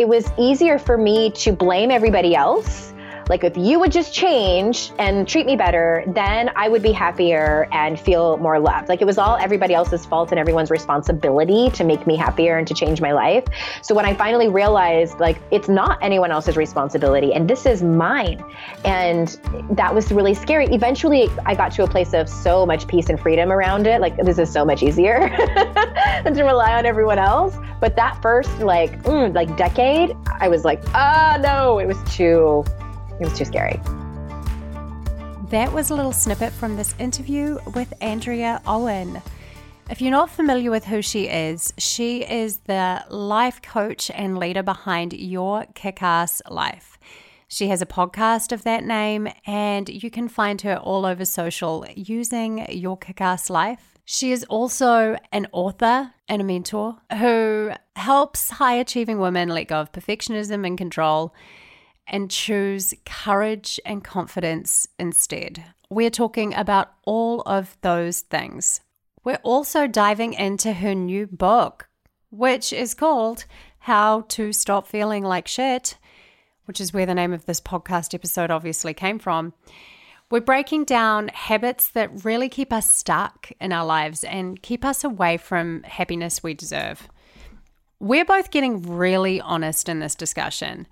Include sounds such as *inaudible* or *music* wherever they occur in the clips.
it was easier for me to blame everybody else like if you would just change and treat me better, then I would be happier and feel more loved. Like it was all everybody else's fault and everyone's responsibility to make me happier and to change my life. So when I finally realized like it's not anyone else's responsibility and this is mine. And that was really scary. Eventually I got to a place of so much peace and freedom around it. Like this is so much easier *laughs* than to rely on everyone else. But that first like mm, like decade, I was like, ah oh, no, it was too it was too scary. That was a little snippet from this interview with Andrea Owen. If you're not familiar with who she is, she is the life coach and leader behind Your Kick Ass Life. She has a podcast of that name, and you can find her all over social using Your Kick Ass Life. She is also an author and a mentor who helps high achieving women let go of perfectionism and control and choose courage and confidence instead. We're talking about all of those things. We're also diving into her new book, which is called How to Stop Feeling Like Shit, which is where the name of this podcast episode obviously came from. We're breaking down habits that really keep us stuck in our lives and keep us away from happiness we deserve. We're both getting really honest in this discussion.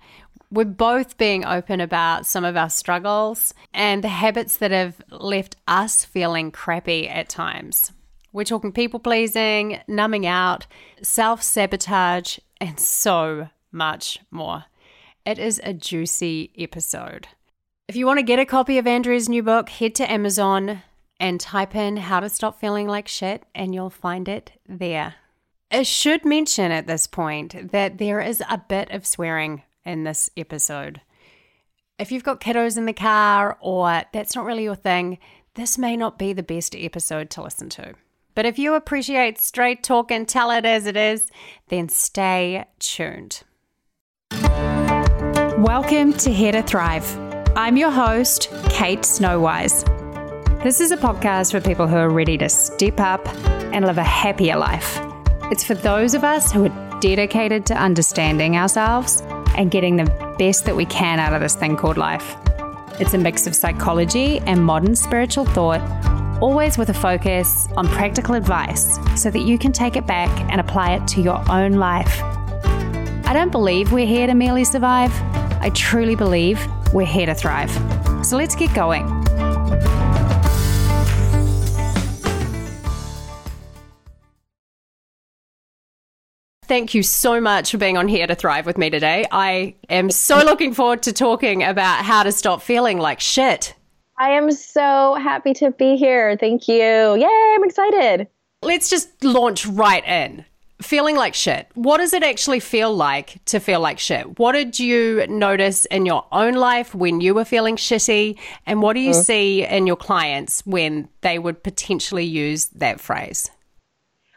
We're both being open about some of our struggles and the habits that have left us feeling crappy at times. We're talking people pleasing, numbing out, self sabotage, and so much more. It is a juicy episode. If you want to get a copy of Andrea's new book, head to Amazon and type in How to Stop Feeling Like Shit, and you'll find it there. I should mention at this point that there is a bit of swearing in this episode. If you've got kiddos in the car or that's not really your thing, this may not be the best episode to listen to. But if you appreciate straight talk and tell it as it is, then stay tuned. Welcome to Here to Thrive. I'm your host, Kate Snowise. This is a podcast for people who are ready to step up and live a happier life. It's for those of us who are dedicated to understanding ourselves and getting the best that we can out of this thing called life. It's a mix of psychology and modern spiritual thought, always with a focus on practical advice so that you can take it back and apply it to your own life. I don't believe we're here to merely survive. I truly believe we're here to thrive. So let's get going. Thank you so much for being on here to thrive with me today. I am so looking forward to talking about how to stop feeling like shit. I am so happy to be here. Thank you. Yay, I'm excited. Let's just launch right in. Feeling like shit. What does it actually feel like to feel like shit? What did you notice in your own life when you were feeling shitty? And what do you mm. see in your clients when they would potentially use that phrase?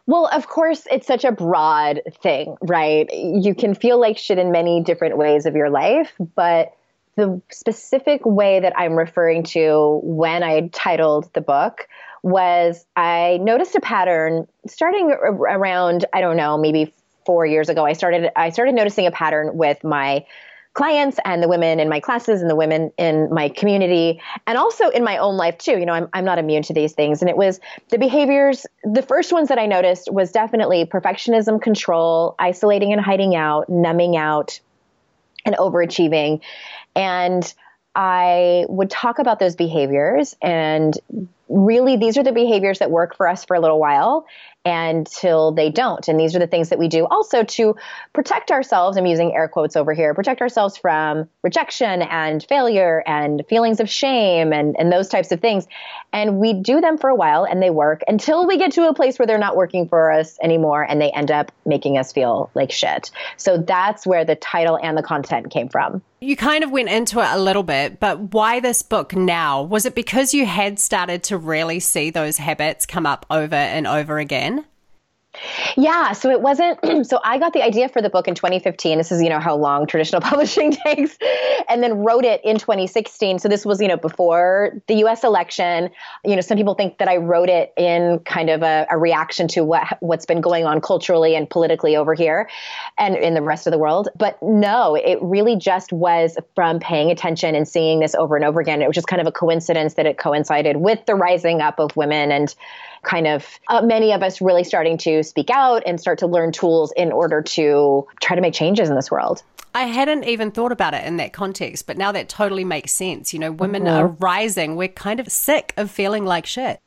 Well, of course, it's such a broad thing, right? You can feel like shit in many different ways of your life, but the specific way that I'm referring to when I titled the book was I noticed a pattern starting around, I don't know, maybe four years ago. I started I started noticing a pattern with my clients and the women in my classes and the women in my community and also in my own life too. You know I'm, I'm not immune to these things. And it was the behaviors the first ones that i noticed was definitely perfectionism control isolating and hiding out numbing out and overachieving. And i would talk about those behaviors and really these are the behaviors that work for us for a little while until they don't. And these are the things that we do also to protect ourselves. I'm using air quotes over here, protect ourselves from rejection and failure and feelings of shame and, and those types of things. And we do them for a while and they work until we get to a place where they're not working for us anymore and they end up making us feel like shit. So that's where the title and the content came from. You kind of went into it a little bit, but why this book now? Was it because you had started to really see those habits come up over and over again? Yeah, so it wasn't. *clears throat* So I got the idea for the book in 2015. This is, you know, how long traditional *laughs* publishing takes, and then wrote it in 2016. So this was, you know, before the U.S. election. You know, some people think that I wrote it in kind of a, a reaction to what what's been going on culturally and politically over here, and in the rest of the world. But no, it really just was from paying attention and seeing this over and over again. It was just kind of a coincidence that it coincided with the rising up of women and kind of uh, many of us really starting to speak out and start to learn tools in order to try to make changes in this world. I hadn't even thought about it in that context, but now that totally makes sense. You know, women mm-hmm. are rising. We're kind of sick of feeling like shit.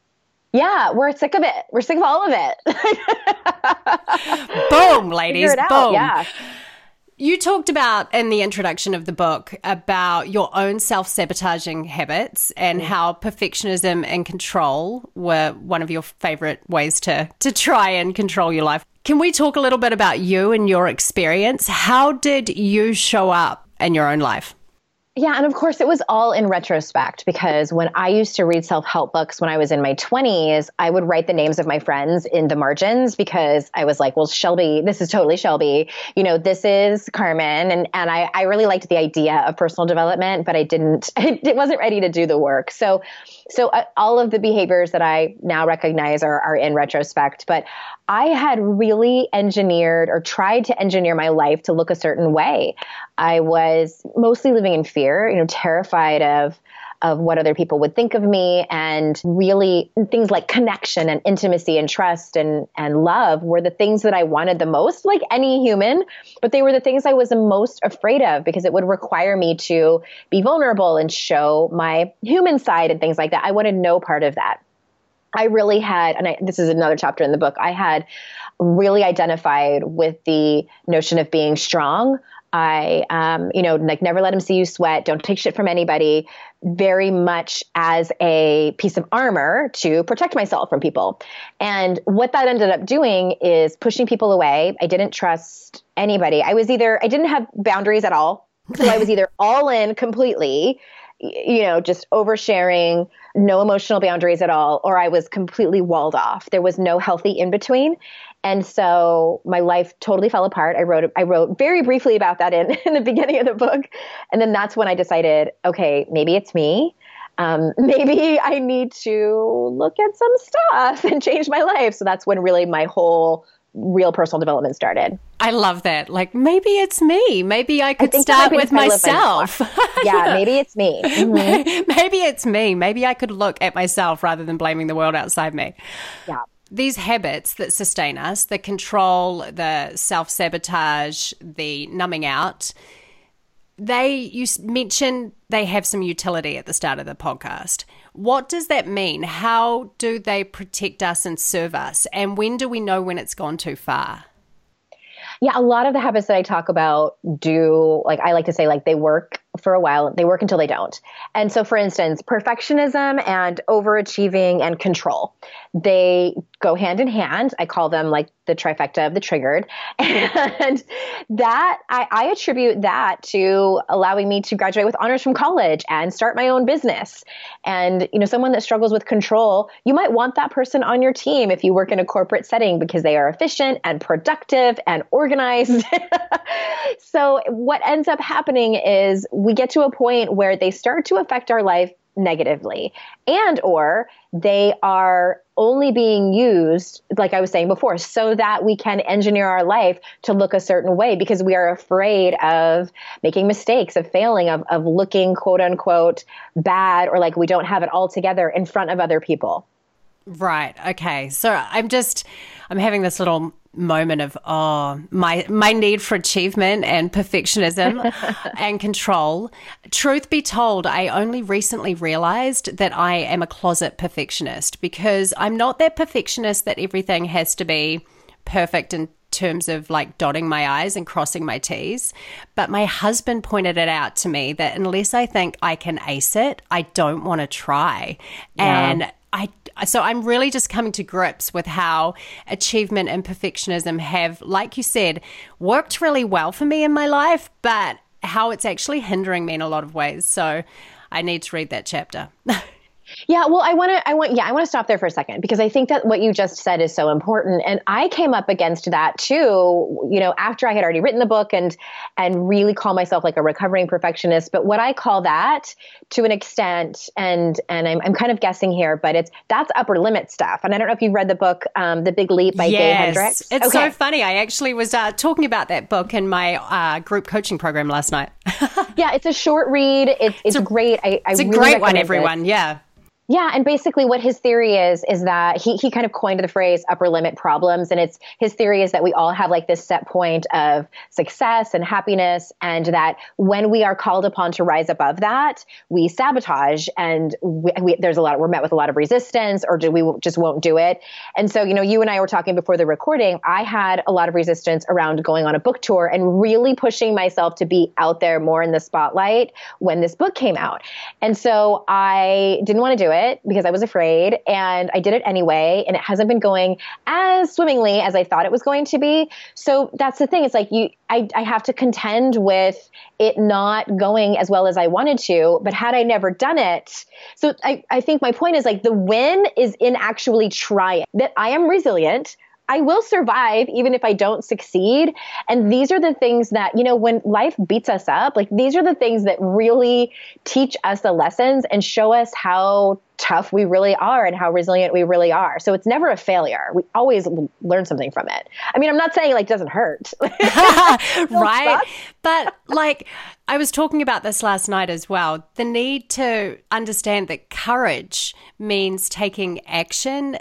Yeah, we're sick of it. We're sick of all of it. *laughs* Boom, ladies. Boom. Yeah. You talked about in the introduction of the book about your own self sabotaging habits and mm. how perfectionism and control were one of your favorite ways to, to try and control your life. Can we talk a little bit about you and your experience? How did you show up in your own life? Yeah, and of course, it was all in retrospect because when I used to read self help books when I was in my 20s, I would write the names of my friends in the margins because I was like, well, Shelby, this is totally Shelby. You know, this is Carmen. And, and I, I really liked the idea of personal development, but I didn't, *laughs* it wasn't ready to do the work. So, so uh, all of the behaviors that I now recognize are, are in retrospect, but I had really engineered or tried to engineer my life to look a certain way. I was mostly living in fear, you know, terrified of of what other people would think of me and really things like connection and intimacy and trust and and love were the things that I wanted the most like any human but they were the things I was the most afraid of because it would require me to be vulnerable and show my human side and things like that I wanted no part of that I really had, and I, this is another chapter in the book, I had really identified with the notion of being strong. I, um, you know, like never let them see you sweat. Don't take shit from anybody. Very much as a piece of armor to protect myself from people. And what that ended up doing is pushing people away. I didn't trust anybody. I was either, I didn't have boundaries at all. So I was *laughs* either all in completely, you know, just oversharing, no emotional boundaries at all, or I was completely walled off. There was no healthy in between. And so my life totally fell apart. I wrote I wrote very briefly about that in, *laughs* in the beginning of the book. And then that's when I decided, okay, maybe it's me. Um, *laughs* maybe I need to look at some stuff and change my life. So that's when really my whole real personal development started. I love that. Like maybe it's me. Maybe I could I start with myself. yeah, maybe it's me. *laughs* Mm-hmm. *laughs* maybe it's me. Maybe I could look at myself rather than blaming the world outside me. Yeah. These habits that sustain us, the control, the self sabotage, the numbing out, they, you mentioned they have some utility at the start of the podcast. What does that mean? How do they protect us and serve us? And when do we know when it's gone too far? Yeah, a lot of the habits that I talk about do, like, I like to say, like, they work for a while, they work until they don't. And so, for instance, perfectionism and overachieving and control, they go hand in hand. I call them like the trifecta of the triggered. *laughs* And that, I, I attribute that to allowing me to graduate with honors from college and start my own business. And, you know, someone that struggles with control, you might want that person on your team if you work in a corporate setting because they are efficient and productive and organized. *laughs* so, what ends up happening is we get to a point where they start to affect our life negatively. And or they are only being used like i was saying before so that we can engineer our life to look a certain way because we are afraid of making mistakes of failing of, of looking quote unquote bad or like we don't have it all together in front of other people right okay. So i'm just i'm having this little moment of oh my my need for achievement and perfectionism *laughs* and control. Truth be told i only recently realized that i am a closet perfectionist because i'm not that perfectionist that everything has to be perfect in terms of like dotting my i's and crossing my t's. But my husband pointed it out to me that unless i think i can ace it i don't want to try. Yeah. and I so I'm really just coming to grips with how achievement and perfectionism have, like you said, worked really well for me in my life, but how it's actually hindering me in a lot of ways. So I need to read that chapter. *laughs* Yeah, well, I want to, I want, yeah, I want to stop there for a second because I think that what you just said is so important, and I came up against that too. You know, after I had already written the book and and really call myself like a recovering perfectionist, but what I call that to an extent, and and I'm, I'm kind of guessing here, but it's that's upper limit stuff. And I don't know if you've read the book, um, The Big Leap by yes. Gay Hendricks. It's okay. so funny. I actually was uh, talking about that book in my uh, group coaching program last night. *laughs* yeah, it's a short read. It's it's, it's a, great. I, I it's really a great one, everyone. It. Yeah. Yeah, and basically what his theory is is that he he kind of coined the phrase upper limit problems and it's his theory is that we all have like this set point of success and happiness and that when we are called upon to rise above that, we sabotage and we, we, there's a lot we're met with a lot of resistance or do we just won't do it. And so, you know, you and I were talking before the recording, I had a lot of resistance around going on a book tour and really pushing myself to be out there more in the spotlight when this book came out. And so I didn't want to do it it because I was afraid and I did it anyway. And it hasn't been going as swimmingly as I thought it was going to be. So that's the thing. It's like you, I, I have to contend with it not going as well as I wanted to. But had I never done it, so I, I think my point is like the win is in actually trying that I am resilient. I will survive even if I don't succeed. And these are the things that, you know, when life beats us up, like these are the things that really teach us the lessons and show us how tough we really are and how resilient we really are. So it's never a failure. We always learn something from it. I mean, I'm not saying like doesn't hurt. *laughs* *laughs* right. But like I was talking about this last night as well. The need to understand that courage means taking action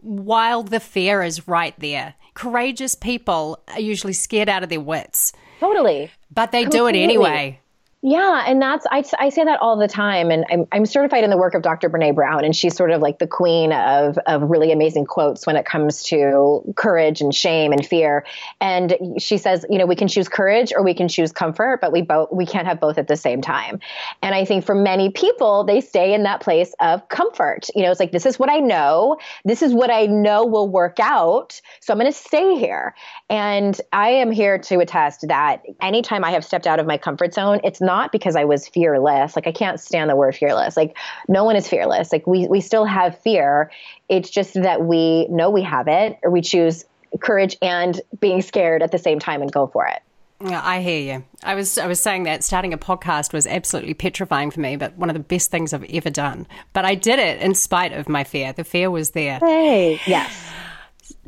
while the fear is right there. Courageous people are usually scared out of their wits. Totally. But they Completely. do it anyway. Yeah, and that's I, I say that all the time, and I'm, I'm certified in the work of Dr. Brene Brown, and she's sort of like the queen of of really amazing quotes when it comes to courage and shame and fear. And she says, you know, we can choose courage or we can choose comfort, but we both we can't have both at the same time. And I think for many people, they stay in that place of comfort. You know, it's like this is what I know, this is what I know will work out, so I'm going to stay here. And I am here to attest that anytime I have stepped out of my comfort zone, it's not because I was fearless. Like I can't stand the word fearless. Like no one is fearless. Like we we still have fear. It's just that we know we have it or we choose courage and being scared at the same time and go for it. Yeah, I hear you. I was I was saying that starting a podcast was absolutely petrifying for me, but one of the best things I've ever done. But I did it in spite of my fear. The fear was there. Hey, yes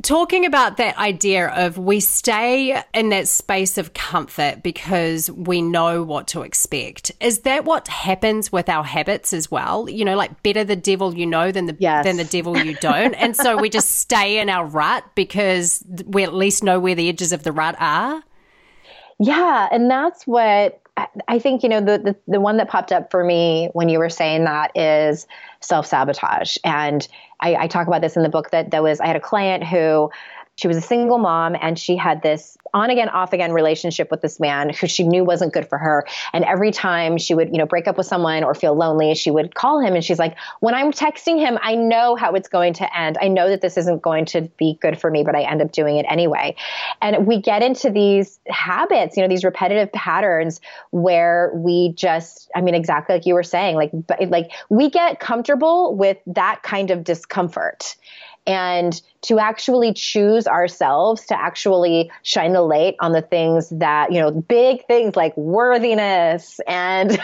talking about that idea of we stay in that space of comfort because we know what to expect. Is that what happens with our habits as well? You know, like better the devil you know than the yes. than the devil you don't. and so we just *laughs* stay in our rut because we at least know where the edges of the rut are. Yeah, and that's what I think you know the, the the one that popped up for me when you were saying that is self sabotage, and I, I talk about this in the book. That there was I had a client who she was a single mom and she had this on again off again relationship with this man who she knew wasn't good for her. And every time she would you know break up with someone or feel lonely she would call him and she's like when i'm texting him i know how it's going to end. I know that this isn't going to be good for me but i end up doing it anyway. And we get into these habits you know these repetitive patterns where we just i mean exactly like you were saying like like we get comfortable with that kind of discomfort. And to actually choose ourselves to actually shine the light on the things that, you know, big things like worthiness and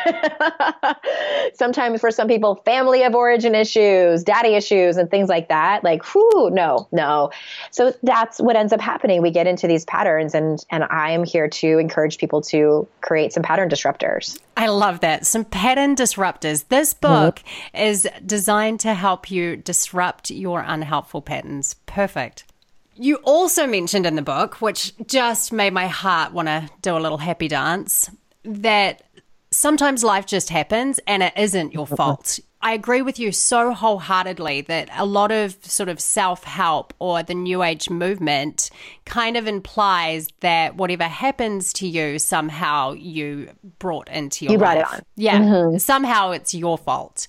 *laughs* sometimes for some people, family of origin issues, daddy issues, and things like that. Like, whoo, no, no. So that's what ends up happening. We get into these patterns, and, and I am here to encourage people to create some pattern disruptors. I love that. Some pattern disruptors. This book mm-hmm. is designed to help you disrupt your unhelpful patterns perfect. You also mentioned in the book, which just made my heart want to do a little happy dance, that sometimes life just happens and it isn't your *laughs* fault. I agree with you so wholeheartedly that a lot of sort of self help or the New Age movement kind of implies that whatever happens to you, somehow you brought into your you brought life. it on. Yeah, mm-hmm. somehow it's your fault.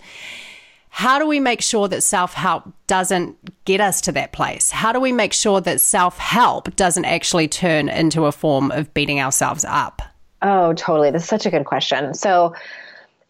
How do we make sure that self help doesn't get us to that place? How do we make sure that self help doesn't actually turn into a form of beating ourselves up? Oh, totally. That's such a good question. So,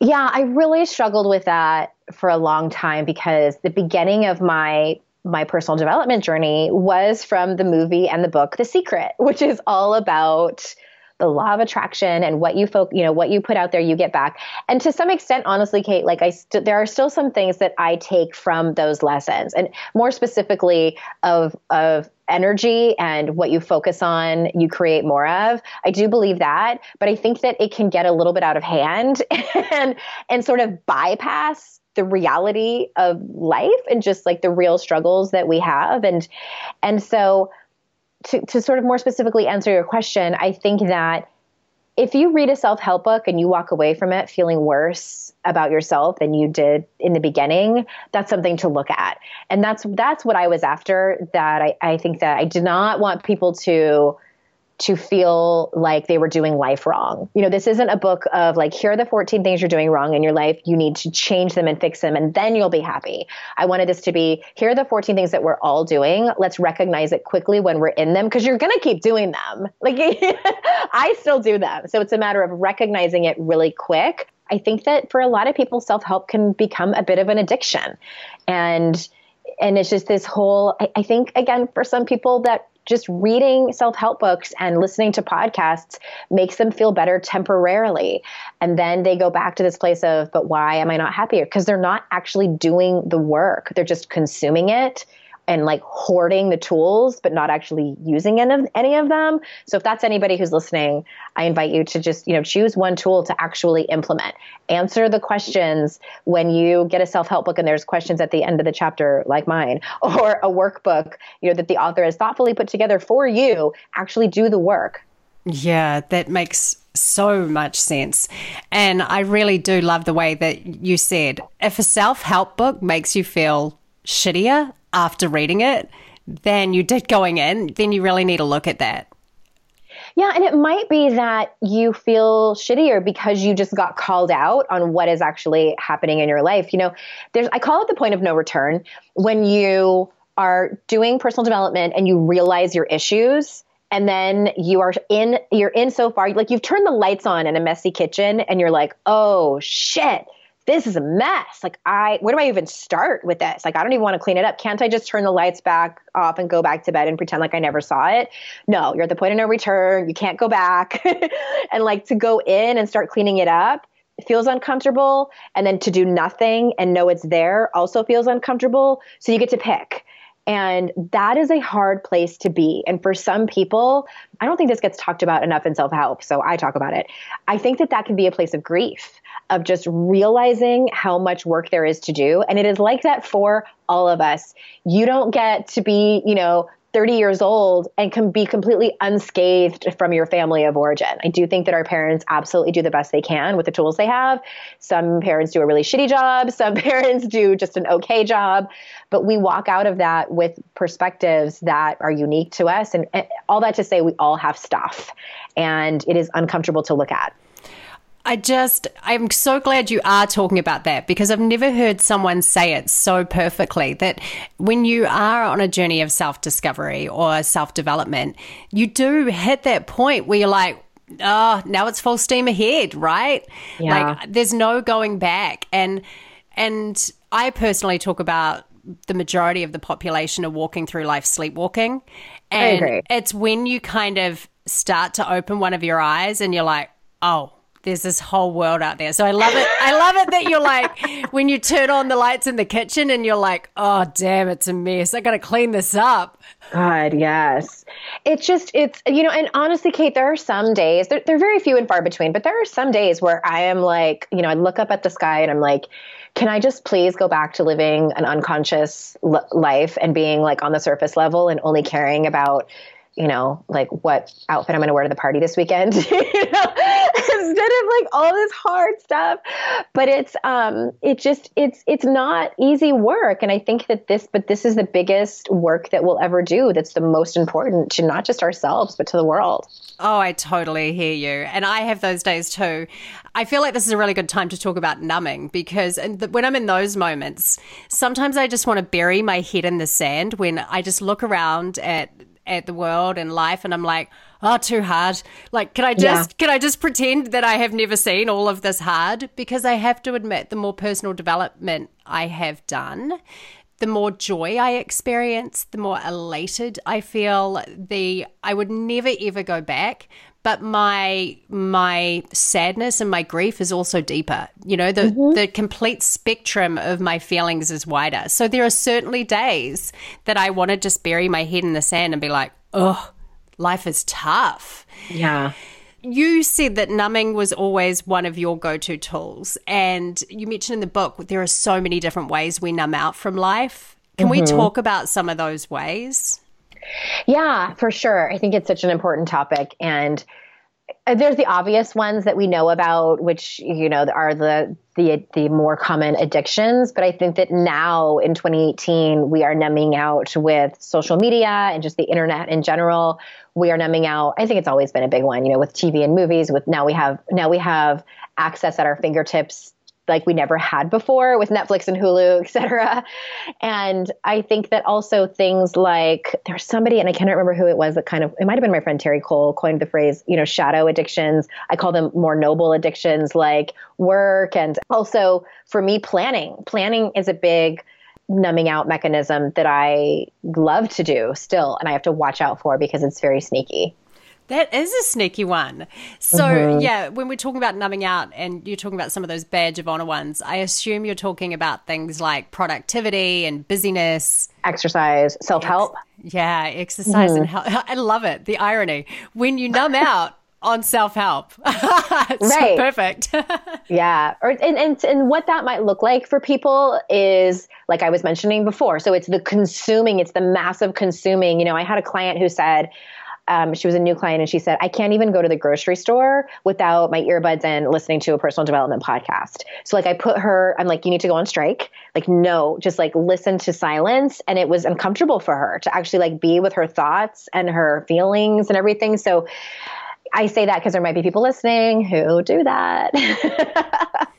Yeah, I really struggled with that for a long time because the beginning of my my personal development journey was from the movie and the book The Secret, *laughs* which is all about the law of attraction and what you folk, you know, what you put out there, you get back. And to some extent, honestly, Kate, like I, st- there are still some things that I take from those lessons, and more specifically of of energy and what you focus on, you create more of. I do believe that, but I think that it can get a little bit out of hand *laughs* and and sort of bypass the reality of life and just like the real struggles that we have and and so to, to sort of more specifically answer your question, I think that if you read a self help book and you walk away from it feeling worse about yourself than you did in the beginning, that's something to look at. And that's that's what I was after. That I, I think that I did not want people to to feel like they were doing life wrong. You know, this isn't a book of like, here are the 14 things you're doing wrong in your life. You need to change them and fix them, and then you'll be happy. I wanted this to be here are the 14 things that we're all doing. Let's recognize it quickly when we're in them because you're going to keep doing them. *laughs* Like, *laughs* I still do them. So it's a matter of recognizing it really quick. I think that for a lot of people, self help can become a bit of an addiction. And and it's just this whole I, I, think again for some people that just reading self help books and listening to podcasts makes them feel better temporarily. And then they go back to this place of, but why am I not happier? Because they're not actually doing the work, they're just consuming it and like hoarding the tools but not actually using any of, any of them. So if that's anybody who's listening i invite you to just you know choose one tool to actually implement. Answer the questions when you get a self-help book and there's questions at the end of the chapter like mine *laughs* or a workbook you know that the author has thoughtfully put together for you. Actually do the work. Yeah that makes so much sense. And I really do love the way that you said if a self help book makes you feel shittier after reading it than you did going in, then you really need to look at that. Yeah, and it might be that you feel shittier because you just got called out on what is actually happening in your life. You know, there's I call it the point of no return when you are doing personal development and you realize your issues and then you are in you're in so far like you've turned the lights on in a messy kitchen and you're like, "Oh shit." This is a mess. Like, I, where do I even start with this? Like, I don't even want to clean it up. Can't I just turn the lights back off and go back to bed and pretend like I never saw it? No, you're at the point of no return. You can't go back. *laughs* and like to go in and start cleaning it up feels uncomfortable. And then to do nothing and know it's there also feels uncomfortable. So you get to pick. And that is a hard place to be. And for some people, I don't think this gets talked about enough in self help. So I talk about it. I think that that can be a place of grief of just realizing how much work there is to do. And it is like that for all of us. You don't get to be, you know, 30 years old and can be completely unscathed from your family of origin. I do think that our parents absolutely do the best they can with the tools they have. Some parents do a really shitty job, *laughs* some parents do just an okay job, but we walk out of that with perspectives that are unique to us. And, and all that to say, we all have stuff, and it is uncomfortable to look at. I just, I'm so glad you are talking about that because I've never heard someone say it so perfectly that when you are on a journey of self discovery or self development, you do hit that point where you're like, oh, now it's full steam ahead, right? Yeah. Like there's no going back. And, and I personally talk about the majority of the population are walking through life sleepwalking. And it's when you kind of start to open one of your eyes and you're like, oh, there's this whole world out there. So I love it. I love it that you're like, *laughs* when you turn on the lights in the kitchen and you're like, oh, damn, it's a mess. I got to clean this up. God, yes. It's just, it's, you know, and honestly, Kate, there are some days, they're, they're very few and far between, but there are some days where I am like, you know, I look up at the sky and I'm like, can I just please go back to living an unconscious l- life and being like on the surface level and only caring about you know, like what outfit I'm going to wear to the party this weekend, *laughs* you know, *laughs* instead of like all this hard stuff. But it's, um, it just, it's, it's not easy work. And I think that this, but this is the biggest work that we'll ever do. That's the most important to not just ourselves, but to the world. Oh, I totally hear you. And I have those days too. I feel like this is a really good time to talk about numbing because when I'm in those moments, sometimes I just want to bury my head in the sand when I just look around at at the world and life and I'm like, oh, too hard. Like, can I just, yeah. can I just pretend that I have never seen all of this hard? Because I have to admit, the more personal development I have done, the more joy I experience, the more elated I feel. The I would never ever go back, but my my sadness and my grief is also deeper. You know, the mm-hmm. the complete spectrum of my feelings is wider. So there are certainly days that I want to just bury my head in the sand and be like, "Oh, life is tough." Yeah. You said that numbing was always one of your go to tools. And you mentioned in the book there are so many different ways we numb out from life. Can mm-hmm. we talk about some of those ways? Yeah, for sure. I think it's such an important topic. And Uh, there's the obvious ones that we know about, which you know are the the the more common addictions. But I think that now in 2018, we are numbing out with social media and just the internet in general. We are numbing out. I think it's always been a big one, you know, with TV and movies. With now we have now we have access at our fingertips like we never had before with Netflix and Hulu, *laughs* et cetera. And I think that also things like there's somebody, and I can't remember who it was that kind of, it might have been my friend Terri Cole coined the phrase, you know, shadow addictions. I call them more noble addictions like work. And also for me, planning. Planning is a big, numbing out mechanism that I love to do still, and I have to watch out for because it's very sneaky. That is a sneaky one. So, mm-hmm. yeah, when we're talking about numbing out and you're talking about some of those badge of honor ones, I assume you're talking about things like productivity and busyness, exercise, self help. Ex- yeah, exercise mm-hmm. and help. *laughs* I love it. The irony. When you numb out, on self help. *laughs* right. Perfect. *laughs* yeah. Or and, and and what that might look like for people is like I was mentioning before. So it's the consuming, it's the massive consuming. You know, I had a client who said, um, she was a new client and she said, I can't even go to the grocery store without my earbuds and listening to a personal development podcast. So like I put her, I'm like, you need to go on strike. Like, no, just like listen to silence. And it was uncomfortable for her to actually like be with her thoughts and her feelings and everything. So I say that because there might be people listening who do that. *laughs*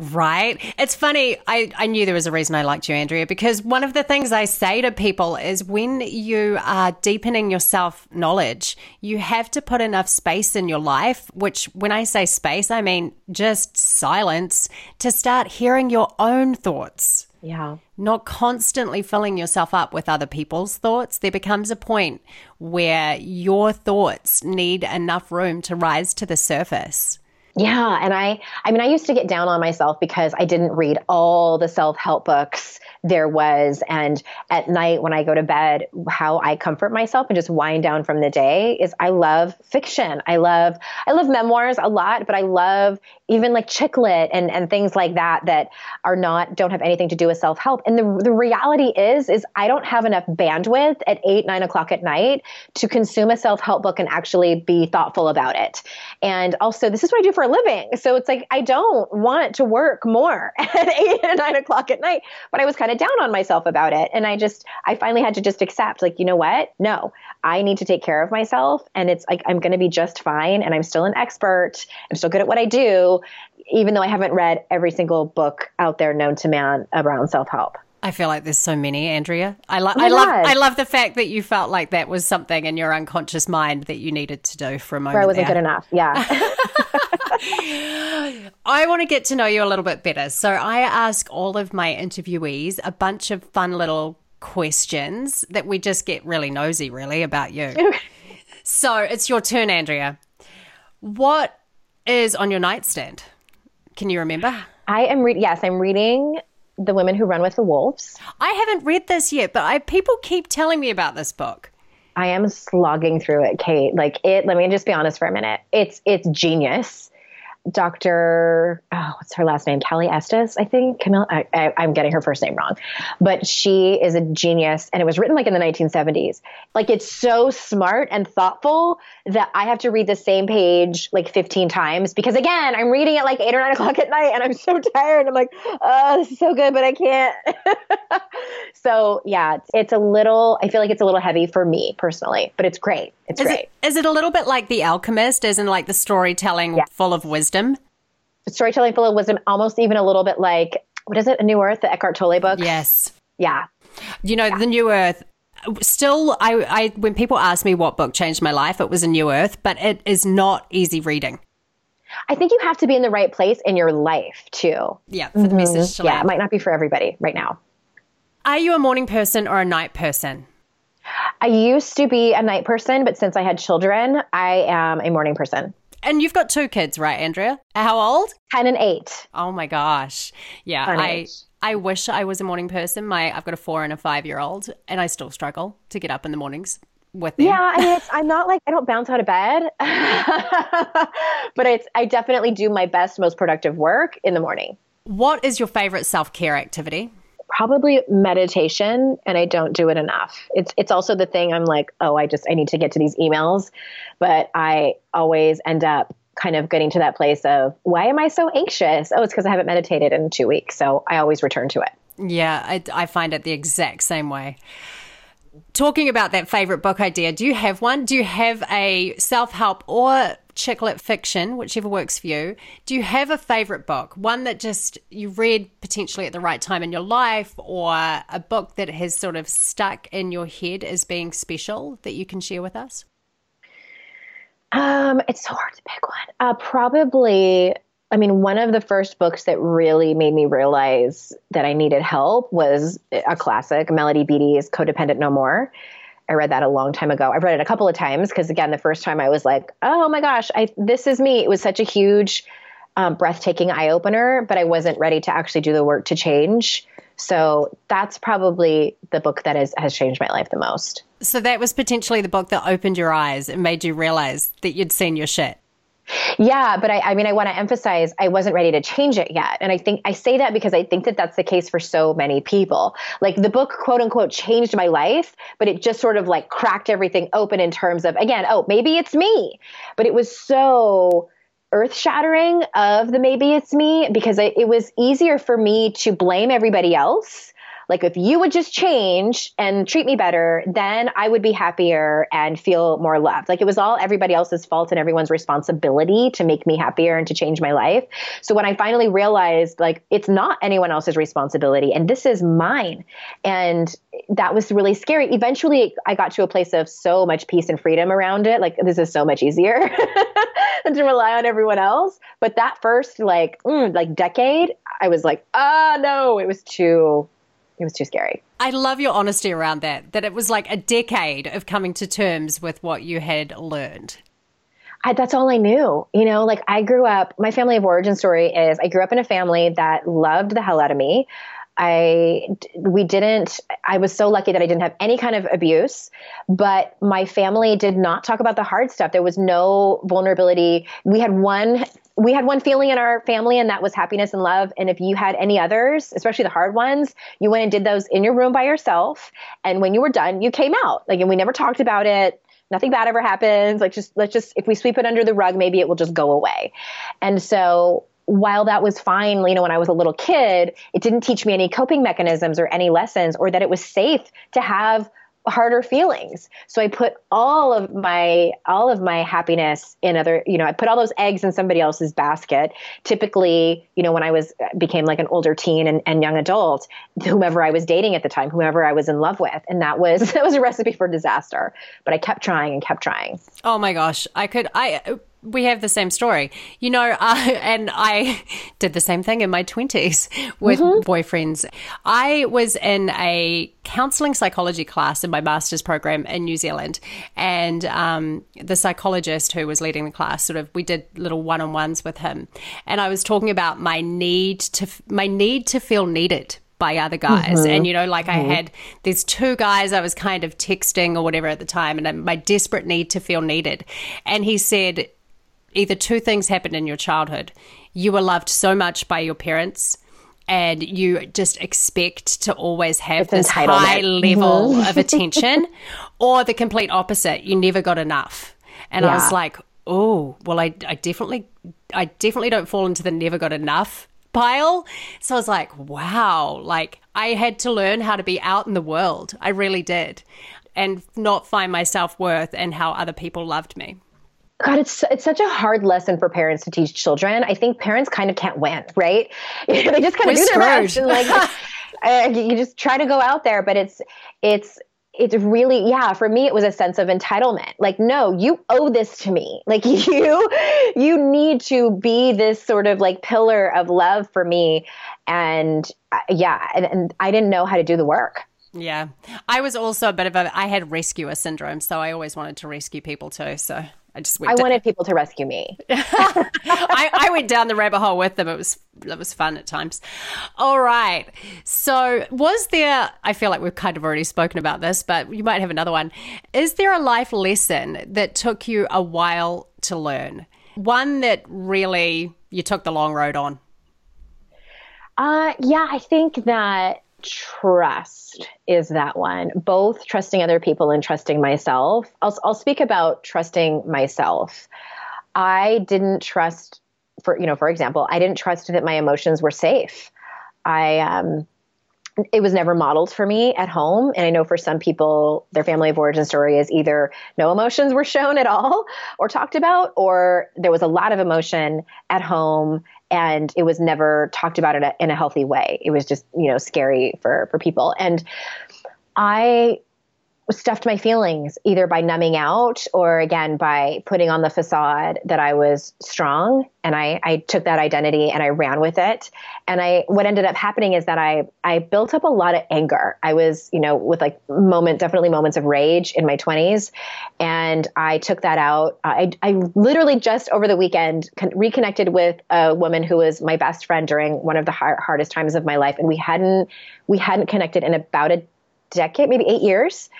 Right. It's funny. I, I knew there was a reason I liked you, Andrea, because one of the things I say to people is when you are deepening your self knowledge, you have to put enough space in your life, which when I say space, I mean just silence to start hearing your own thoughts. Yeah. Not constantly filling yourself up with other people's thoughts. There becomes a point where your thoughts need enough room to rise to the surface. Yeah. And I, I mean, I used to get down on myself because I didn't read all the self help books there was. And at night when I go to bed, how I comfort myself and just wind down from the day is I love fiction. I love, I love memoirs a lot, but I love even like chick lit and, and things like that that are not, don't have anything to do with self help. And the, the reality is, is I don't have enough bandwidth at eight, nine o'clock at night to consume a self help book and actually be thoughtful about it. And also, this is what I do for a living. So it's like, I don't want to work more *laughs* at eight and nine o'clock at night, but I was kind of down on myself about it. And I just, I finally had to just accept, like, you know what? No, I need to take care of myself. And it's like, I'm going to be just fine. And I'm still an expert. I'm still good at what I do, even though I haven't read every single book out there known to man around self help. I feel like there's so many, Andrea. I, lo- oh I love I love the fact that you felt like that was something in your unconscious mind that you needed to do for a moment. Where I wasn't there. good enough. Yeah. *laughs* *laughs* I want to get to know you a little bit better. So I ask all of my interviewees a bunch of fun little questions that we just get really nosy, really, about you. so it's your turn, Andrea. What is on your nightstand? Can you remember? I am reading. Yes, I'm reading the Women Who Run with the Wolves. I haven't read this yet, but I, people keep telling me about this book. I am slogging through it, Kate. Like it. Let me just be honest for a minute. It's it's genius. Dr. Oh, what's her last name? Callie Estes, I think. Camille, I, am getting her first name wrong, but she is a genius, and it was written like in the 1970s. Like it's so smart and thoughtful that I have to read the same page like 15 times because again, I'm reading it like eight or nine o'clock at night, and I'm so tired. I'm like, oh, this is so good, but I can't. *laughs* so yeah, it's, it's, a little. I feel like it's a little heavy for me personally, but it's great. It's is great. It, is it a little bit like The Alchemist, in like the storytelling yeah. full of wisdom? Storytelling full of wisdom, almost even a little bit like what is it? A New Earth, the Eckhart Tolle book. Yes. Yeah. You know, yeah. the New Earth still, I, I when people ask me what book changed my life, it was A New Earth, but it is not easy reading. I think you have to be in the right place in your life too. Yeah, for the mm-hmm. message to Yeah, land. it might not be for everybody right now. Are you a morning person or a night person? I used to be a night person, but since I had children, I am a morning person. And you've got two kids, right, Andrea? How old? 10 and 8. Oh my gosh. Yeah, I I wish I was a morning person. My I've got a 4 and a 5-year-old and I still struggle to get up in the mornings with them. Yeah, I mean, *laughs* I'm not like I don't bounce out of bed, *laughs* but it's I definitely do my best, most productive work in the morning. What is your favorite self care activity? Probably meditation, and I don't do it enough. It's it's also the thing I'm like, oh, I just I need to get to these emails, but I always end up kind of getting to that place of why am I so anxious? Oh, it's because I haven't meditated in two weeks, so I always return to it. Yeah, I, I find it the exact same way talking about that favorite book idea, do you have one? Do you have a self help or chick lit fiction, whichever works for you? Do you have a favorite book? One that just you read potentially at the right time in your life, or a book that has sort of stuck in your head as being special that you can share with us? Um, it's so hard to pick one. Uh, probably I mean, one of the first books that really made me realize that I needed help was a classic, Melody Beattie's Codependent No More. I read that a long time ago. I've read it a couple of times because, again, the first time I was like, oh my gosh, I, this is me. It was such a huge, um, breathtaking eye opener, but I wasn't ready to actually do the work to change. So that's probably the book that has, has changed my life the most. So that was potentially the book that opened your eyes and made you realize that you'd seen your shit. Yeah, but I, I mean, I want to emphasize I wasn't ready to change it yet. And I think I say that because I think that that's the case for so many people. Like the book, quote unquote, changed my life, but it just sort of like cracked everything open in terms of, again, oh, maybe it's me. But it was so earth shattering of the maybe it's me because it was easier for me to blame everybody else like if you would just change and treat me better, then I would be happier and feel more loved. Like it was all everybody else's fault and everyone's responsibility to make me happier and to change my life. So when I finally realized like it's not anyone else's responsibility and this is mine. And that was really scary. Eventually I got to a place of so much peace and freedom around it. Like this is so much easier *laughs* than to rely on everyone else. But that first like mm, like decade, I was like, ah, oh, no, it was too it was too scary. I love your honesty around that, that it was like a decade of coming to terms with what you had learned. I, that's all I knew. You know, like I grew up, my family of origin story is I grew up in a family that loved the hell out of me. I, we didn't, I was so lucky that I didn't have any kind of abuse, but my family did not talk about the hard stuff. There was no vulnerability. We had one we had one feeling in our family and that was happiness and love. And if you had any others especially the hard ones you went and did those in your room by yourself. And when you were done you came out. Like and we never talked about it. Nothing bad ever happens. Like just let's just if we sweep it under the rug maybe it will just go away. And so while that was fine, you know, when I was a little kid, it didn't teach me any coping mechanisms or any lessons or that it was safe to have harder feelings. So I put all of my all of my happiness in other, you know, I put all those eggs in somebody else's basket. Typically, you know, when I was became like an older teen and, and young adult, whomever I was dating at the time, whoever I was in love with. And that was *laughs* that was a recipe for disaster. But I kept trying and kept trying. Oh my gosh. I could I we have the same story. You know, *laughs* uh, and I did the same thing in my 20s with mm-hmm. boyfriends. I was in a counseling psychology class in my master's program in New Zealand. And um, the psychologist who was leading the class, sort of, we did little one on ones with him. And I was talking about my need to, my need to feel needed by other guys. Mm-hmm. And, you know, like mm-hmm. I had these two guys I was kind of texting or whatever at the time, and my desperate need to feel needed. And he said, either two things happened in your childhood. You were loved so much by your parents and you just expect to always have it's this high *laughs* level mm-hmm. of attention or the complete opposite. You never got enough. And yeah. i was like oh well I, I definitely i definitely don't fall into the never got enough pile. So i was like wow. Like i had to learn how to be out in the world. I really did. And not find my self-worth and how other people loved me God, it's it's such a hard lesson for parents to teach children. I think parents kind of can't win, right? *laughs* they just kind of do their best and like *laughs* uh, you just try to go out there, but it's it's it's really yeah for me it was a sense of entitlement. Like no you owe this to me. *laughs* Like you you need to be this sort of like pillar of love for me. And uh, yeah and, and i didn't know how to do the work. Yeah. I was also a bit of a i had rescuer syndrome so i always wanted to rescue people too so I just I wanted people to rescue me. *laughs* I, I went down the rabbit hole with them. It was it was fun at times. All right. So was there I feel like we've kind of already spoken about this, but you might have another one. Is there a life lesson that took you a while to learn? One that really you took the long road on? Uh yeah, I think that trust is that one. Both trusting other people and trusting myself. I'll, I'll speak about trusting myself. I didn't trust for you know for example i didn't trust that my emotions were safe. I um it was never modeled for me at home. And I know for some people, their family of origin story is either no emotions were shown at all or talked about, or there was a lot of emotion at home and it was never talked about in a, in a healthy way. It was just, you know, scary for, for people. And I stuffed my feelings either by numbing out or again by putting on the facade that I was strong and I, I took that identity and I ran with it. And I what ended up happening is that I I built up a lot of anger. I was, you know, with like moment definitely moments of rage in my 20s and I took that out. I I literally just over the weekend con- reconnected with a woman who was my best friend during one of the hard, hardest times of my life and we hadn't we hadn't connected in about a decade, maybe eight years.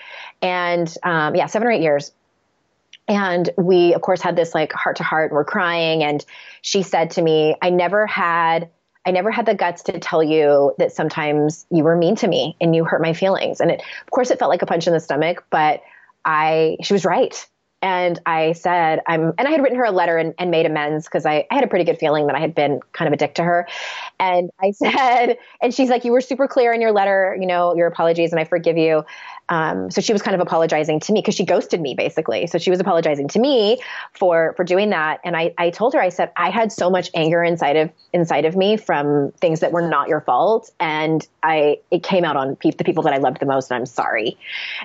And um, yeah, seven or eight years. And we, of course, had this like heart to heart. and We're crying. And she said to me, I never had. I never had the guts to tell you that sometimes you were mean to me and you hurt my feelings. And it, of course, it felt like a punch in the stomach, but I, she was right. And I said, I'm, and I had written her a letter and, and made amends because I, I, had a pretty good feeling that I had been kind of a dick to her. And I *laughs* said, and she's like, you were super clear in your letter, you know, your apologies, and I forgive you. Um, so she was kind of apologizing to me because she ghosted me basically. So she was apologizing to me for for doing that. And I, I told her, I said, I had so much anger inside of inside of me from things that were not your fault, and I it came out on pe- the people that I loved the most, and I'm sorry.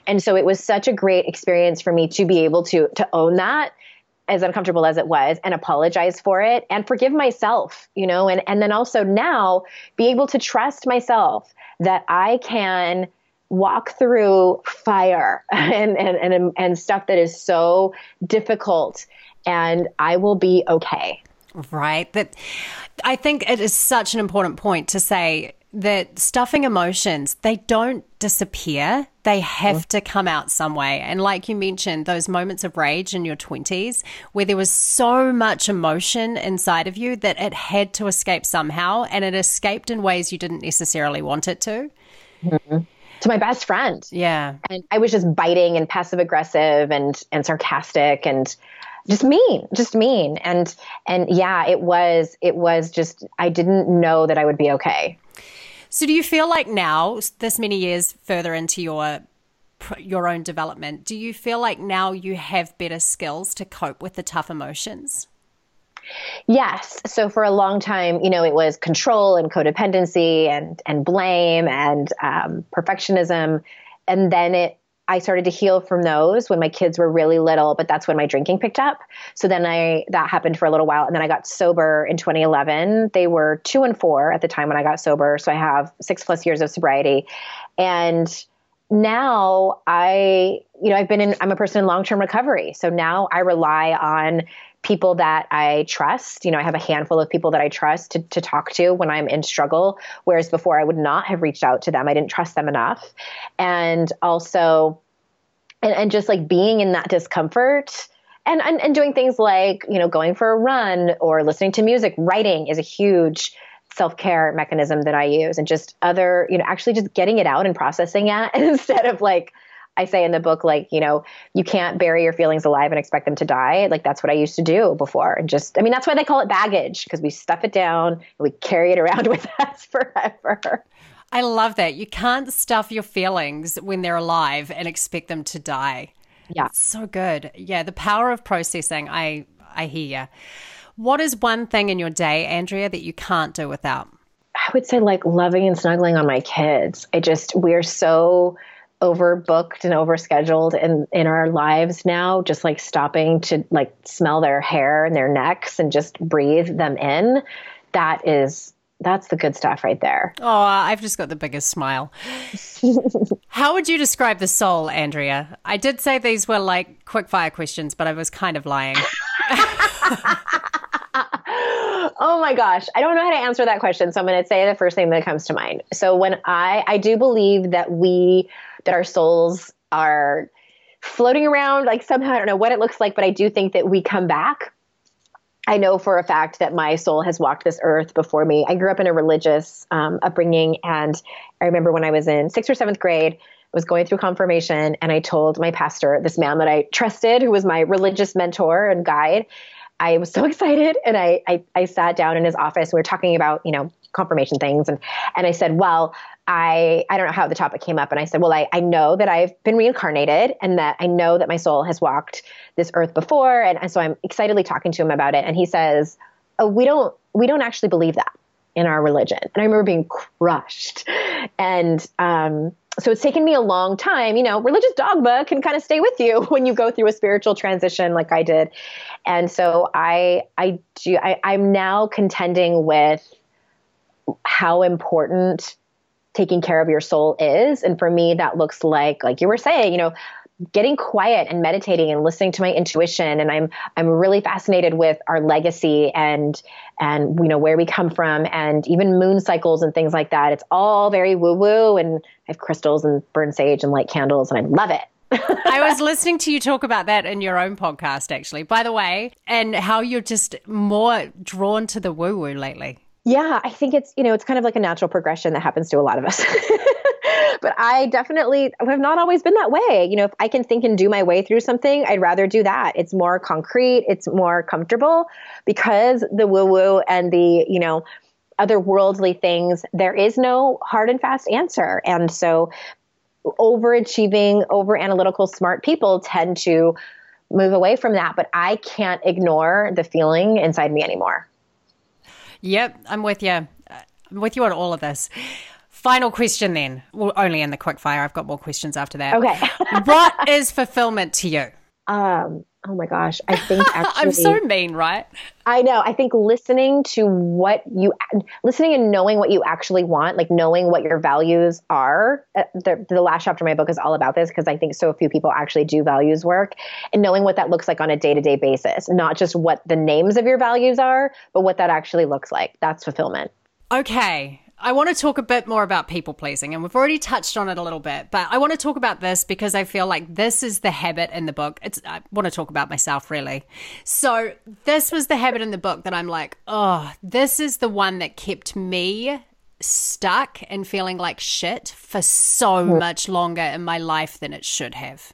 And so it was such a great experience for me to be able to to own that as uncomfortable as it was and apologize for it and forgive myself you know and and then also now be able to trust myself that I can walk through fire *laughs* and, and, and, and stuff that is so difficult and I will be okay. Right. That I think it is such an important point to say that stuffing emotions, they don't disappear. They have mm. to come out some way. And like you mentioned, those moments of rage in your 20s where there was so much emotion inside of you that it had to escape somehow and it escaped in ways you didn't necessarily want it to. Mm-hmm to my best friend. Yeah. And I was just biting and passive aggressive and and sarcastic and just mean, just mean. And and yeah, it was it was just I didn't know that I would be okay. So do you feel like now this many years further into your your own development, do you feel like now you have better skills to cope with the tough emotions? Yes. So for a long time, you know, it was control and codependency and and blame and um, perfectionism, and then it. I started to heal from those when my kids were really little, but that's when my drinking picked up. So then I that happened for a little while, and then I got sober in 2011. They were two and four at the time when I got sober, so I have six plus years of sobriety, and now I, you know, I've been in, I'm a person in long term recovery. So now I rely on people that I trust. You know, I have a handful of people that I trust to, to talk to when I'm in struggle, whereas before I would not have reached out to them. I didn't trust them enough. And also, and, and just like being in that discomfort. And, and, and doing things like, you know, going for a run or listening to music, writing is a huge self care mechanism that I use, and just other, you know, actually just getting it out and processing it *laughs* instead of like I say in the book, like, you know, you can't bury your feelings alive and expect them to die. Like, that's what I used to do before. And just, I mean, that's why they call it baggage because we stuff it down and we carry it around *laughs* with us forever. I love that. You can't stuff your feelings when they're alive and expect them to die. Yeah. It's so good. Yeah. The power of processing. I, I hear you. What is one thing in your day, Andrea, that you can't do without? I would say like loving and snuggling on my kids. I just, we're so, overbooked and overscheduled in in our lives now just like stopping to like smell their hair and their necks and just breathe them in that is that's the good stuff right there. Oh, I've just got the biggest smile. *laughs* How would you describe the soul, Andrea? I did say these were like quick fire questions, but I was kind of lying. *laughs* oh my gosh, I don't know how to answer that question, so I'm going to say the first thing that comes to mind. So when I I do believe that we that our souls are floating around like somehow I don't know what it looks like, but I do think that we come back I know for a fact that my soul has walked this earth before me. I grew up in a religious um, upbringing, and I remember when I was in sixth or seventh grade, I was going through confirmation, and I told my pastor, this man that I trusted, who was my religious mentor and guide, I was so *laughs* excited, and I, I, I sat down in his office. and We were talking about you know confirmation things, and and I said, well, I I don't know how the topic came up, and I said, well, I, I know that I've been reincarnated, and that I know that my soul has walked this earth before, and, and so I'm excitedly talking to him about it, and he says, oh, we don't we don't actually believe that in our religion, and I remember being crushed, and um, so it's taken me a long time. You know, religious dogma can kind of stay with you *laughs* when you go through a spiritual transition like I did, and so I I do I, I'm now contending with how important taking care of your soul is. And for me, that looks like, like you were saying, you know, getting quiet and meditating and listening to my intuition and i'm i'm really fascinated with our legacy and and you know where we come from and even moon cycles and things like that it's all very woo woo and i have crystals and burn sage and light candles and i love it *laughs* I was listening to you talk about that in your own podcast, actually, by the way, and how you're just more drawn to the woo woo lately. Yeah, I think it's, you know, it's kind of like a natural progression that happens to a lot of us. *laughs* but I definitely have not always been that way. You know, if I can think and do my way through something, I'd rather do that. It's more concrete, it's more comfortable because the woo woo and the, you know, otherworldly things, there is no hard and fast answer. And so overachieving, over analytical, smart people tend to move away from that. But I can't ignore the feeling inside me anymore. Yep, I'm with you. I'm with you on all of this. Final question then. Well, only in the quick fire. I've got more questions after that. Okay. *laughs* what is fulfillment to you? Um, oh my gosh, I *laughs* think actually I'm so mean, right? I know. I think listening to what you listening and knowing what you actually want, like knowing what your values are. Uh, the, the last chapter of my book is all about this because I think so few people actually do values work and knowing what that looks like on a day-to-day basis, not just what the names of your values are, but what that actually looks like. That's fulfillment. Okay. I want to talk a bit more about people pleasing, and we've already touched on it a little bit, but I want to talk about this because I feel like this is the habit in the book. It's I want to talk about myself really. So this was the habit in the book that I'm like, oh, this is the one that kept me stuck and feeling like shit for so much longer in my life than it should have.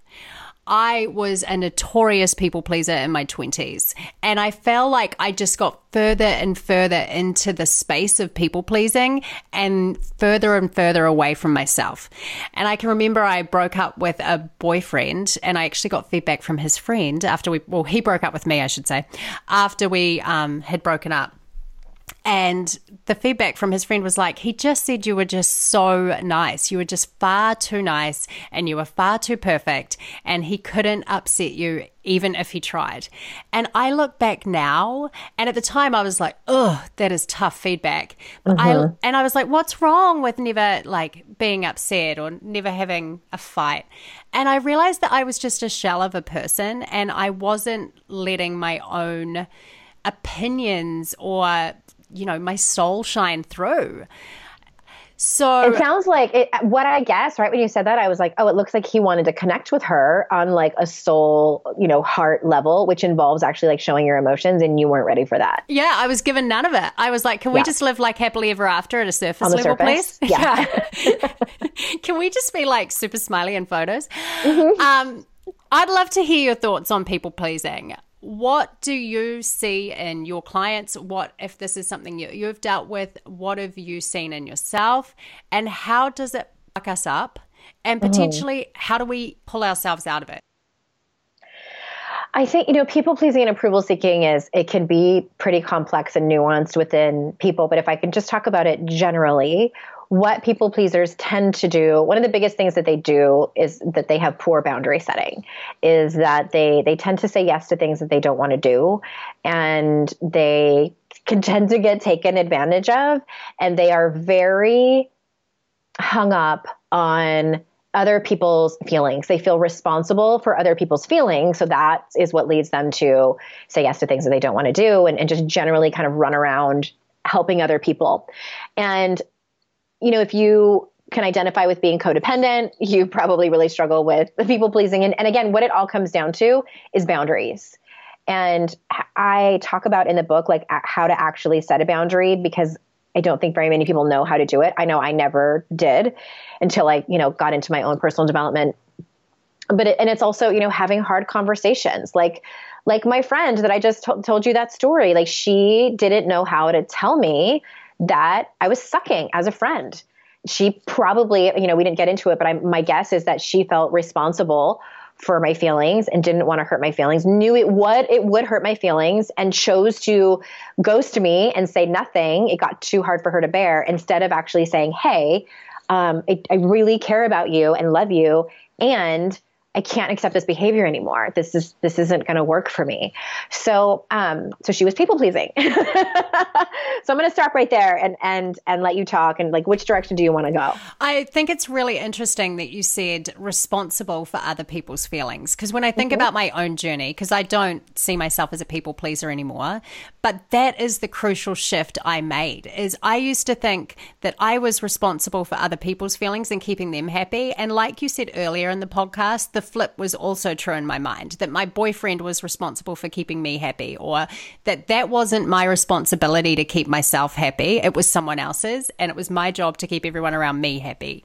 I was a notorious people pleaser in my 20s. And I felt like I just got further and further into the space of people pleasing and further and further away from myself. And I can remember I broke up with a boyfriend and I actually got feedback from his friend after we, well, he broke up with me, I should say, after we um, had broken up. And the feedback from his friend was like, he just said you were just so nice. You were just far too nice and you were far too perfect. And he couldn't upset you even if he tried. And I look back now, and at the time I was like, oh, that is tough feedback. Mm-hmm. I, and I was like, what's wrong with never like being upset or never having a fight? And I realized that I was just a shell of a person and I wasn't letting my own opinions or you know, my soul shine through. So it sounds like it, what I guess, right? When you said that, I was like, oh, it looks like he wanted to connect with her on like a soul, you know, heart level, which involves actually like showing your emotions, and you weren't ready for that. Yeah, I was given none of it. I was like, can yeah. we just live like happily ever after at a surface level, surface? please? Yeah. *laughs* yeah. *laughs* can we just be like super smiley in photos? Mm-hmm. Um, I'd love to hear your thoughts on people pleasing what do you see in your clients? What, if this is something you, you've dealt with, what have you seen in yourself? And how does it fuck us up? And mm-hmm. potentially, mm. how do we pull ourselves out of it? I think, you know, people pleasing and approval seeking is, it can be pretty complex and nuanced within people. But if I can just talk about it generally, what people pleasers tend to do one of the biggest things that they do is that they have poor boundary setting is that they they tend to say yes to things that they don't want to do and they can *laughs* tend to get taken advantage of and they are very hung up on other people's feelings. They feel responsible for other people's feelings. So that is what leads them to say yes to things that they don't want to do and, and just generally kind of run around helping other people. And you know, if you can identify with being codependent, you probably really struggle with the people pleasing. And, and again, what it all comes down to is boundaries. And I talk about in the book, like how to actually set a boundary because I don't think very many people know how to do it. I know I never did until I, you know, got into my own personal development. But it, and it's also, you know, having hard conversations. Like like my friend that I just t- told you that story. Like she didn't know how to tell me that I was sucking as a friend. She probably, you know, we didn't get into it, but I, my guess is that she felt responsible for my feelings and didn't want to hurt my feelings, knew it would it would hurt my feelings and chose to ghost me and say nothing. It got too hard for her to bear instead of actually saying, "Hey, um, I, I really care about you and love you, and I can't accept this behavior anymore. This is this isn't going to work for me. So um, so she was people pleasing. *laughs* so I'm going to stop right there and and and let you talk and like which direction do you want to go? I think it's really interesting that you said responsible for other people's feelings because when I think mm-hmm. about my own journey because I don't see myself as a people pleaser anymore, but that is the crucial shift I made. Is I used to think that I was responsible for other people's feelings and keeping them happy and like you said earlier in the podcast, the the flip was also true in my mind that my boyfriend was responsible for keeping me happy, or that that wasn't my responsibility to keep myself happy. It was someone else's, and it was my job to keep everyone around me happy.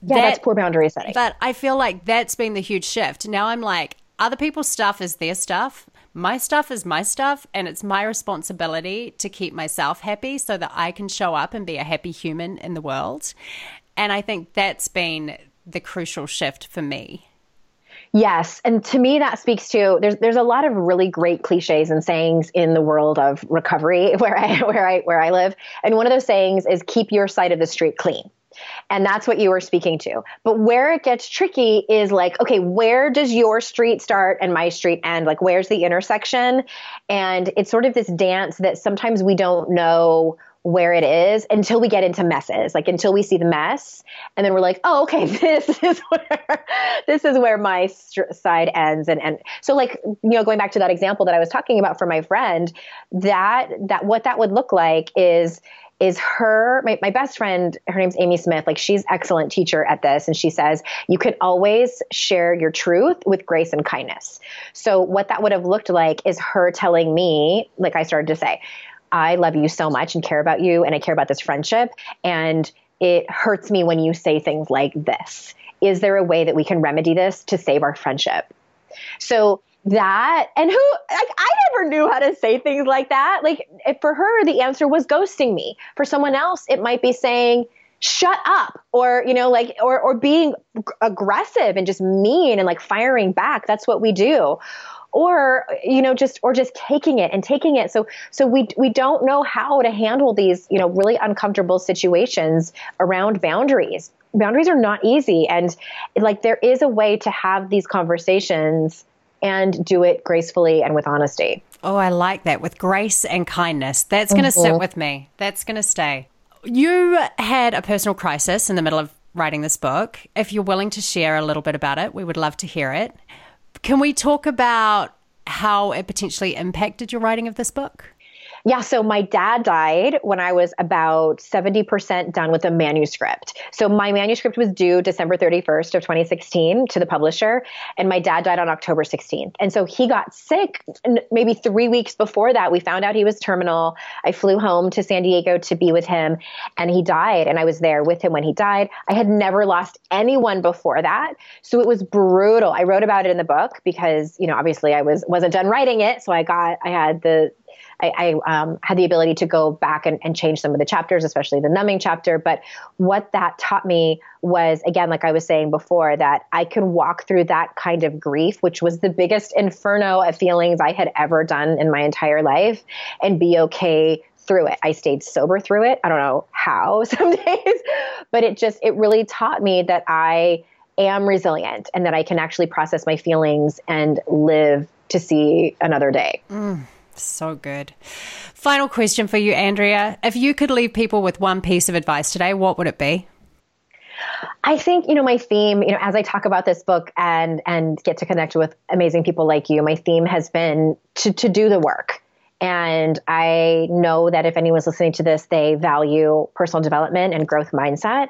Yeah, that, that's poor boundary setting. But I feel like that's been the huge shift. Now I'm like, other people's stuff is their stuff. My stuff is my stuff, and it's my responsibility to keep myself happy so that I can show up and be a happy human in the world. And I think that's been the crucial shift for me. Yes, and to me that speaks to there's there's a lot of really great cliches and sayings in the world of recovery *laughs* where I where I where I live. And one of those sayings is keep your side of the street clean. And that's what you were speaking to. But where it gets tricky is like, okay, where does your street start and my street end? Like, where's the intersection? And it's sort of this dance that sometimes we don't know where it is until we get into messes, like until we see the mess, and then we're like, oh, okay, *laughs* this is where this is where my side ends, and and so like you know, going back to that example that I was talking about for my friend, that that what that would look like is is her my, my best friend her name's amy smith like she's excellent teacher at this. And she says you can always share your truth with grace and kindness. So what that would have looked like is her telling me like i started to say I love you so much and care about you and I care about this friendship. And it hurts me when you say things like this. Is there a way that we can remedy this to save our friendship? So that and who like I never knew how to say things like that. Like for her the answer was ghosting me. For someone else it might be saying shut up or you know like or or being aggressive and just mean and like firing back. That's what we do or you know just or just taking it and taking it. So so we we don't know how to handle these you know really uncomfortable situations around boundaries. Boundaries are not easy and like there is a way to have these conversations and do it gracefully and with honesty. Oh i like that. With grace and kindness. That's going to mm-hmm. sit with me. That's going to stay. You had a personal crisis in the middle of writing this book. If you're willing to share a little bit about it we would love to hear it can we talk about how it potentially impacted your writing of this book? Yeah, so my dad died when I was about 70% done with a manuscript. So my manuscript was due December 31st of 2016 to the publisher, and my dad died on October 16th. And so he got sick maybe three weeks before that. We found out he was terminal. I flew home to San Diego to be with him, and he died, and I was there with him when he died. I had never lost anyone before that. So it was brutal. I wrote about it in the book because, you know, obviously I was wasn't done writing it, so I got I had the I, I um, had the ability to go back and, and change some of the chapters, especially the numbing chapter. But what that taught me was, again, like I was saying before, that I can walk through that kind of grief, which was the biggest inferno of feelings I had ever done in my entire life, and be okay through it. I stayed sober through it. I don't know how *laughs* some days, but it just, it really taught me that I am resilient and that I can actually process my feelings and live to see another day. Mm, so good. Final question for you, Andrea. If you could leave people with one piece of advice today, what would it be? I think, you know, my theme, you know, as I talk about this book and and get to connect with amazing people like you, my theme has been to to do the work and I know that if anyone's listening to this, they value personal development and growth mindset.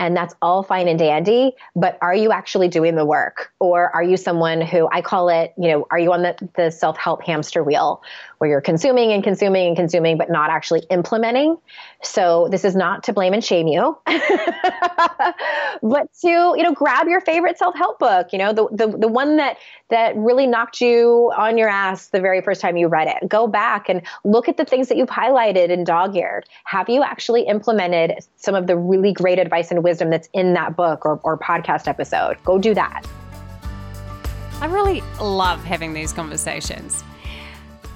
And that's all fine and dandy. But are you actually doing the work? Or are you someone who I call it, you know, are you on the, the self help hamster wheel where you're consuming and consuming and consuming, but not actually implementing? So this is not to blame and shame you, *laughs* but to, you know, grab your favorite self help book, you know, the, the, the one that, that really knocked you on your ass the very first time you read it. Go back and look at the things that you've highlighted and dog eared. Have you actually implemented some of the really great advice and wisdom that's in that book or, or podcast episode? Go do that. I really love having these conversations.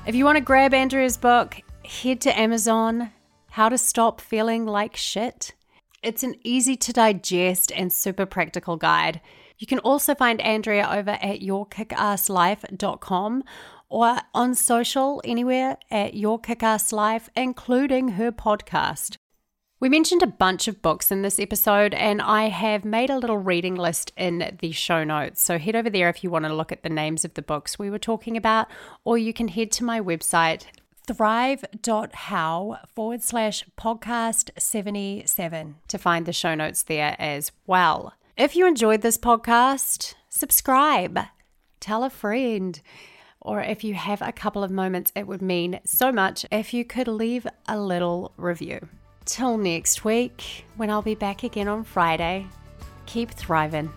If you want to grab Andrea's book, head to Amazon How to Stop Feeling Like Shit. It's an easy to digest and super practical guide you can also find Andrea over at yourkickasslife.com or on social anywhere at Your Kickass Life, including her podcast. We mentioned a bunch of books in this episode, and I have made a little reading list in the show notes. So head over there if you want to look at the names of the books we were talking about, or you can head to my website, thrive.how forward slash podcast 77 to find the show notes there as well. If you enjoyed this podcast, subscribe, tell a friend, or if you have a couple of moments, it would mean so much if you could leave a little review. Till next week, when I'll be back again on Friday, keep thriving.